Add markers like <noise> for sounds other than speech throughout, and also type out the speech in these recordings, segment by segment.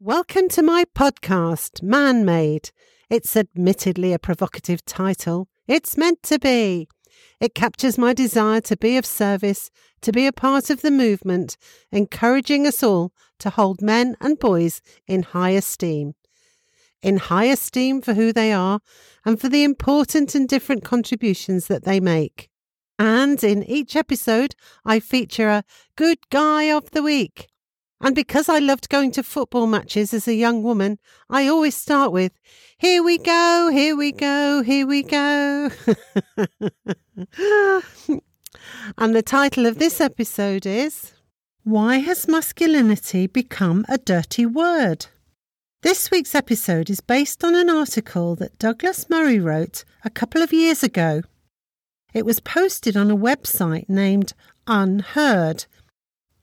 Welcome to my podcast, Man Made. It's admittedly a provocative title. It's meant to be. It captures my desire to be of service, to be a part of the movement, encouraging us all to hold men and boys in high esteem. In high esteem for who they are and for the important and different contributions that they make. And in each episode, I feature a good guy of the week and because I loved going to football matches as a young woman, I always start with, Here we go, here we go, here we go. <laughs> and the title of this episode is Why Has Masculinity Become a Dirty Word? This week's episode is based on an article that Douglas Murray wrote a couple of years ago. It was posted on a website named UnHerd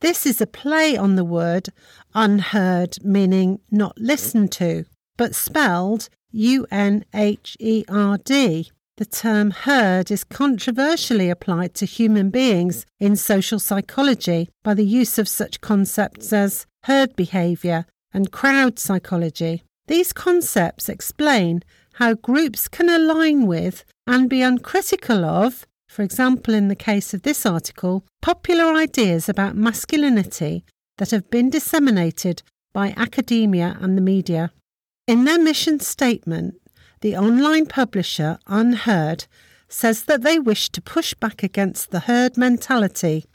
this is a play on the word unheard, meaning not listened to, but spelled U N H E R D. The term herd is controversially applied to human beings in social psychology by the use of such concepts as herd behaviour and crowd psychology. These concepts explain how groups can align with and be uncritical of for example, in the case of this article, popular ideas about masculinity that have been disseminated by academia and the media. In their mission statement, the online publisher UnHerd says that they wish to push back against the herd mentality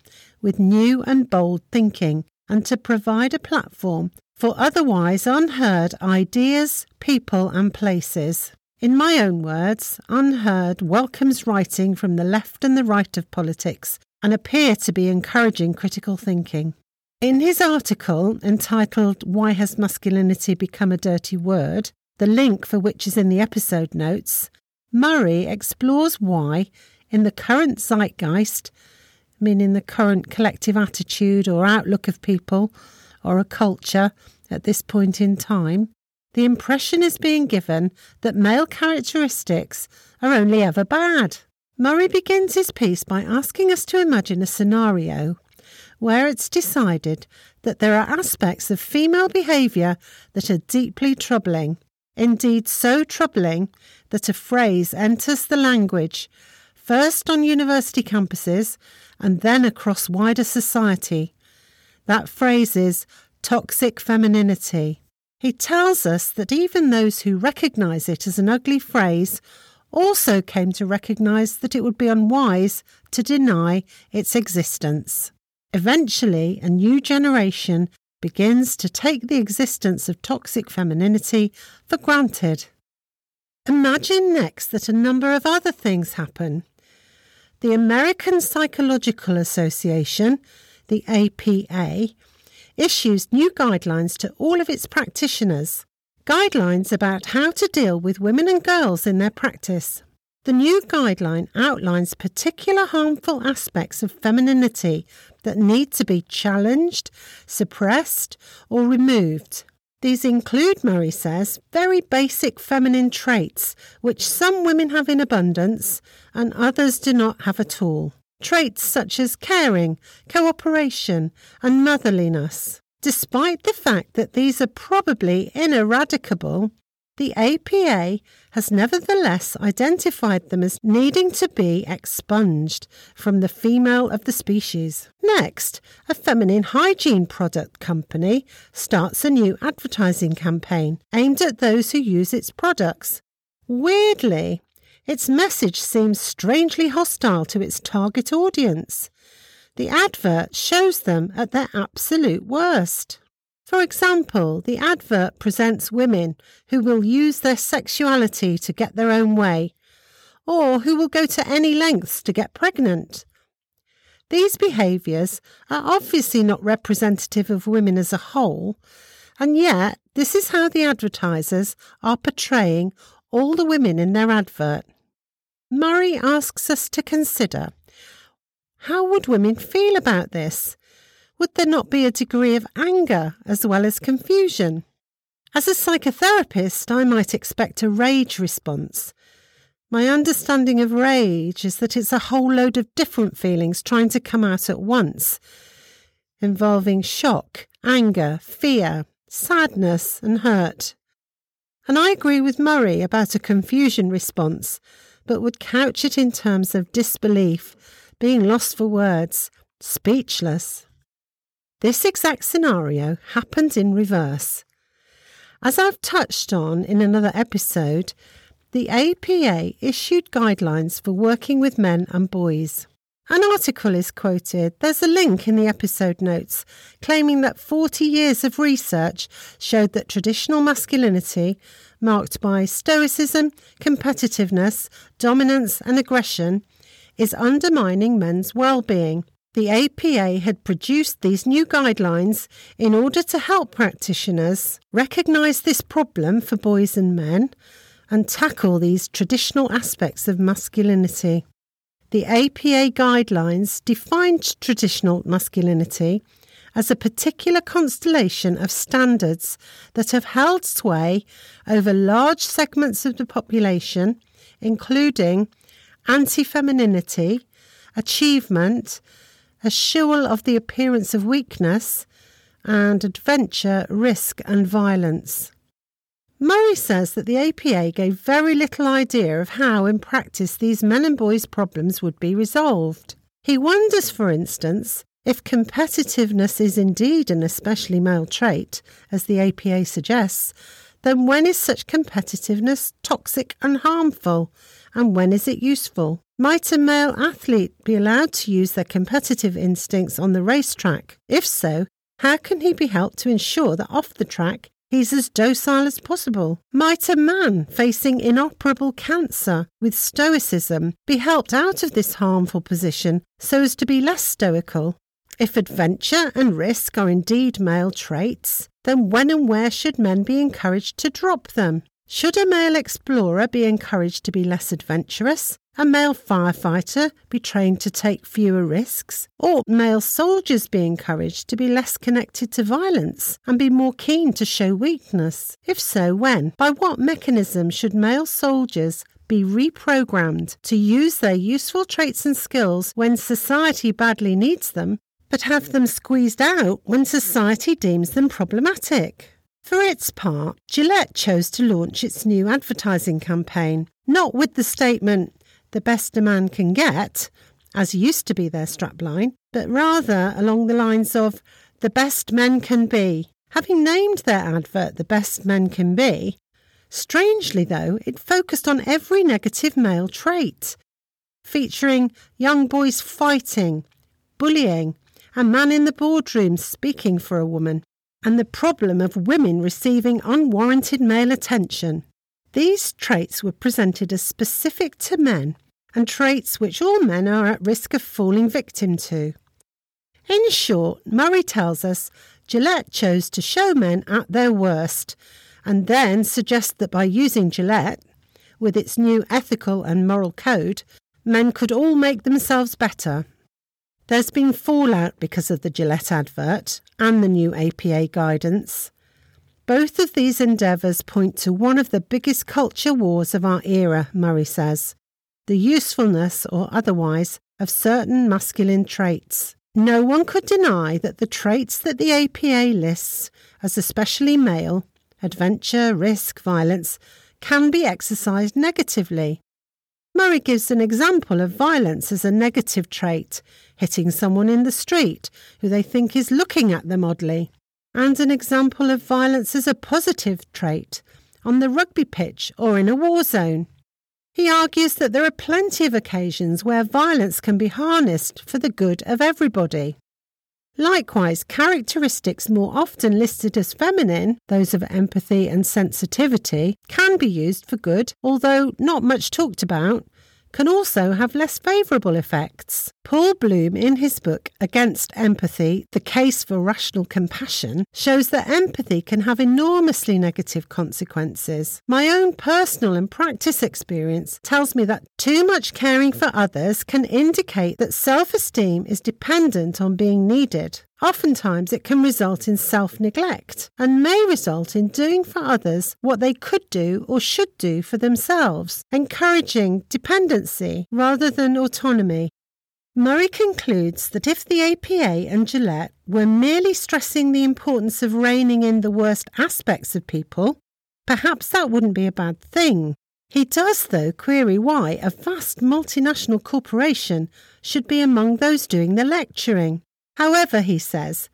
with new and bold thinking and to provide a platform for otherwise unheard ideas, people, and places. In my own words, UnHerd welcomes writing from the left and the right of politics and appear to be encouraging critical thinking. In his article entitled Why Has Masculinity Become a Dirty Word? the link for which is in the episode notes, Murray explores why, in the current zeitgeist, meaning the current collective attitude or outlook of people or a culture at this point in time, the impression is being given that male characteristics are only ever bad. Murray begins his piece by asking us to imagine a scenario where it's decided that there are aspects of female behaviour that are deeply troubling, indeed so troubling that a phrase enters the language, first on university campuses and then across wider society. That phrase is toxic femininity. He tells us that even those who recognise it as an ugly phrase also came to recognise that it would be unwise to deny its existence. Eventually, a new generation begins to take the existence of toxic femininity for granted. Imagine next that a number of other things happen. The American Psychological Association, the APA, issues new guidelines to all of its practitioners. Guidelines about how to deal with women and girls in their practice. The new guideline outlines particular harmful aspects of femininity that need to be challenged, suppressed, or removed. These include, Murray says, very basic feminine traits which some women have in abundance and others do not have at all. Traits such as caring, cooperation, and motherliness. Despite the fact that these are probably ineradicable, the APA has nevertheless identified them as needing to be expunged from the female of the species. Next, a feminine hygiene product company starts a new advertising campaign aimed at those who use its products. Weirdly, its message seems strangely hostile to its target audience. The advert shows them at their absolute worst. For example, the advert presents women who will use their sexuality to get their own way, or who will go to any lengths to get pregnant. These behaviours are obviously not representative of women as a whole, and yet this is how the advertisers are portraying all the women in their advert. Murray asks us to consider how would women feel about this? Would there not be a degree of anger as well as confusion? As a psychotherapist, I might expect a rage response. My understanding of rage is that it's a whole load of different feelings trying to come out at once, involving shock, anger, fear, sadness, and hurt. And I agree with Murray about a confusion response, but would couch it in terms of disbelief, being lost for words, speechless. This exact scenario happened in reverse. As I've touched on in another episode, the APA issued guidelines for working with men and boys. An article is quoted. There's a link in the episode notes claiming that 40 years of research showed that traditional masculinity, marked by stoicism, competitiveness, dominance, and aggression, is undermining men's well-being. The APA had produced these new guidelines in order to help practitioners recognise this problem for boys and men and tackle these traditional aspects of masculinity. The APA guidelines defined traditional masculinity as a particular constellation of standards that have held sway over large segments of the population, including anti femininity, achievement, eschewal of the appearance of weakness, and adventure, risk, and violence. Murray says that the APA gave very little idea of how, in practice, these men and boys problems would be resolved. He wonders, for instance, if competitiveness is indeed an especially male trait, as the APA suggests, then when is such competitiveness toxic and harmful, and when is it useful? Might a male athlete be allowed to use their competitive instincts on the racetrack? If so, how can he be helped to ensure that off the track He's as docile as possible. Might a man facing inoperable cancer with stoicism be helped out of this harmful position so as to be less stoical? If adventure and risk are indeed male traits, then when and where should men be encouraged to drop them? Should a male explorer be encouraged to be less adventurous a male firefighter be trained to take fewer risks? Or male soldiers be encouraged to be less connected to violence and be more keen to show weakness? If so, when? By what mechanism should male soldiers be reprogrammed to use their useful traits and skills when society badly needs them, but have them squeezed out when society deems them problematic? For its part, Gillette chose to launch its new advertising campaign, not with the statement, the best a man can get, as used to be their strapline, but rather along the lines of the best men can be. Having named their advert The Best Men Can Be, strangely though, it focused on every negative male trait, featuring young boys fighting, bullying, a man in the boardroom speaking for a woman, and the problem of women receiving unwarranted male attention. These traits were presented as specific to men and traits which all men are at risk of falling victim to. In short, Murray tells us Gillette chose to show men at their worst and then suggests that by using Gillette, with its new ethical and moral code, men could all make themselves better. There's been fallout because of the Gillette advert and the new APA guidance. Both of these endeavours point to one of the biggest culture wars of our era, Murray says the usefulness or otherwise of certain masculine traits. No one could deny that the traits that the APA lists as especially male adventure, risk, violence can be exercised negatively. Murray gives an example of violence as a negative trait, hitting someone in the street who they think is looking at them oddly and an example of violence as a positive trait on the rugby pitch or in a war zone. He argues that there are plenty of occasions where violence can be harnessed for the good of everybody. Likewise, characteristics more often listed as feminine, those of empathy and sensitivity, can be used for good, although not much talked about, can also have less favourable effects. Paul Bloom, in his book Against Empathy The Case for Rational Compassion, shows that empathy can have enormously negative consequences. My own personal and practice experience tells me that too much caring for others can indicate that self esteem is dependent on being needed. Oftentimes, it can result in self neglect and may result in doing for others what they could do or should do for themselves, encouraging dependency rather than autonomy. Murray concludes that if the APA and Gillette were merely stressing the importance of reining in the worst aspects of people, perhaps that wouldn't be a bad thing. He does, though, query why a vast multinational corporation should be among those doing the lecturing. However, he says,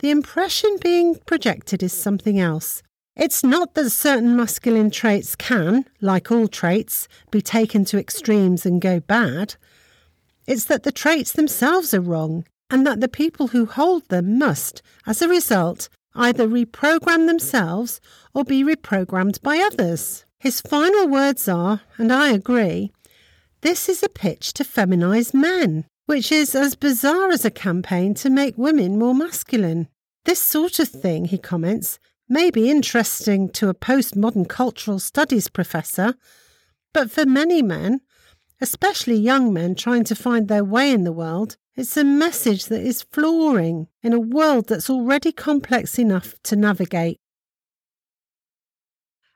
the impression being projected is something else. It's not that certain masculine traits can, like all traits, be taken to extremes and go bad. It's that the traits themselves are wrong, and that the people who hold them must, as a result, either reprogram themselves or be reprogrammed by others. His final words are, and I agree, this is a pitch to feminise men, which is as bizarre as a campaign to make women more masculine. This sort of thing, he comments, may be interesting to a postmodern cultural studies professor, but for many men, especially young men trying to find their way in the world, it's a message that is flooring in a world that's already complex enough to navigate.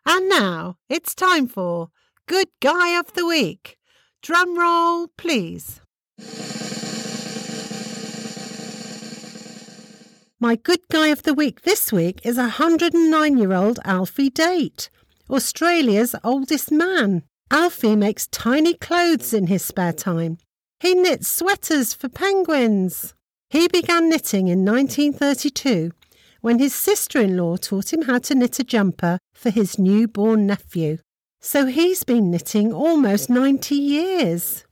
And now it's time for Good Guy of the Week. Drum roll, please. My good guy of the week this week is a 109 year old Alfie Date, Australia's oldest man. Alfie makes tiny clothes in his spare time. He knits sweaters for penguins. He began knitting in 1932 when his sister in law taught him how to knit a jumper for his newborn nephew. So he's been knitting almost 90 years.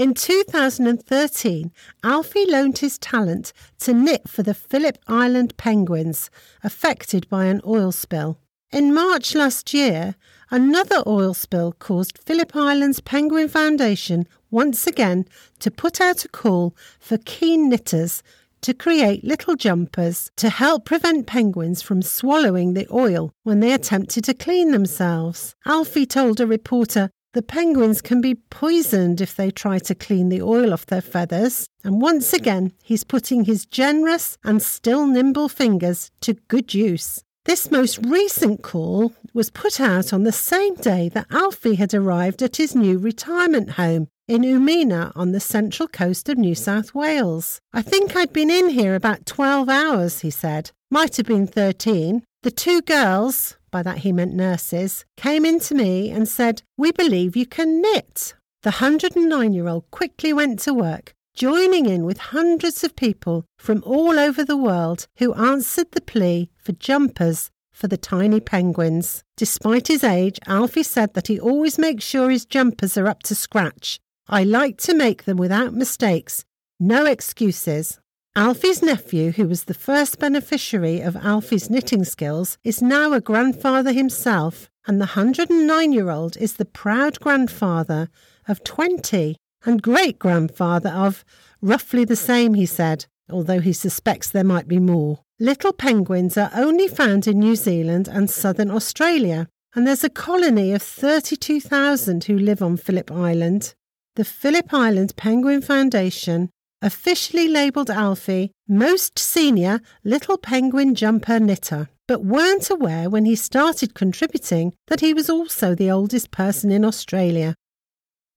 In 2013, Alfie loaned his talent to knit for the Phillip Island penguins affected by an oil spill. In March last year, another oil spill caused Phillip Island's Penguin Foundation once again to put out a call for keen knitters to create little jumpers to help prevent penguins from swallowing the oil when they attempted to clean themselves. Alfie told a reporter the penguins can be poisoned if they try to clean the oil off their feathers, and once again he's putting his generous and still nimble fingers to good use. This most recent call was put out on the same day that Alfie had arrived at his new retirement home in Umina on the central coast of New South Wales. I think I'd been in here about 12 hours, he said. Might have been 13. The two girls, by that he meant nurses, came in to me and said, We believe you can knit. The 109 year old quickly went to work, joining in with hundreds of people from all over the world who answered the plea for jumpers for the tiny penguins. Despite his age, Alfie said that he always makes sure his jumpers are up to scratch. I like to make them without mistakes, no excuses. Alfie's nephew, who was the first beneficiary of Alfie's knitting skills, is now a grandfather himself, and the 109 year old is the proud grandfather of 20 and great grandfather of roughly the same, he said, although he suspects there might be more. Little penguins are only found in New Zealand and southern Australia, and there's a colony of 32,000 who live on Phillip Island. The Phillip Island Penguin Foundation officially labelled Alfie most senior little penguin jumper knitter, but weren't aware when he started contributing that he was also the oldest person in Australia.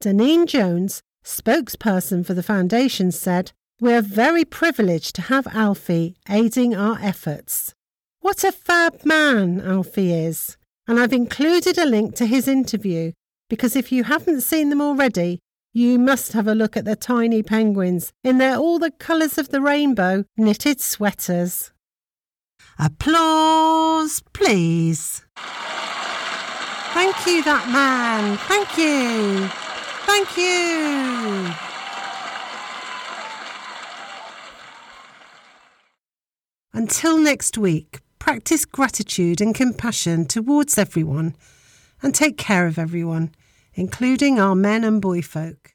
Daneen Jones, spokesperson for the foundation, said, We're very privileged to have Alfie aiding our efforts. What a fab man Alfie is! And I've included a link to his interview because if you haven't seen them already, you must have a look at the tiny penguins in their all the colours of the rainbow knitted sweaters. Applause, please. Thank you, that man. Thank you. Thank you. Until next week, practice gratitude and compassion towards everyone and take care of everyone including our men and boy folk.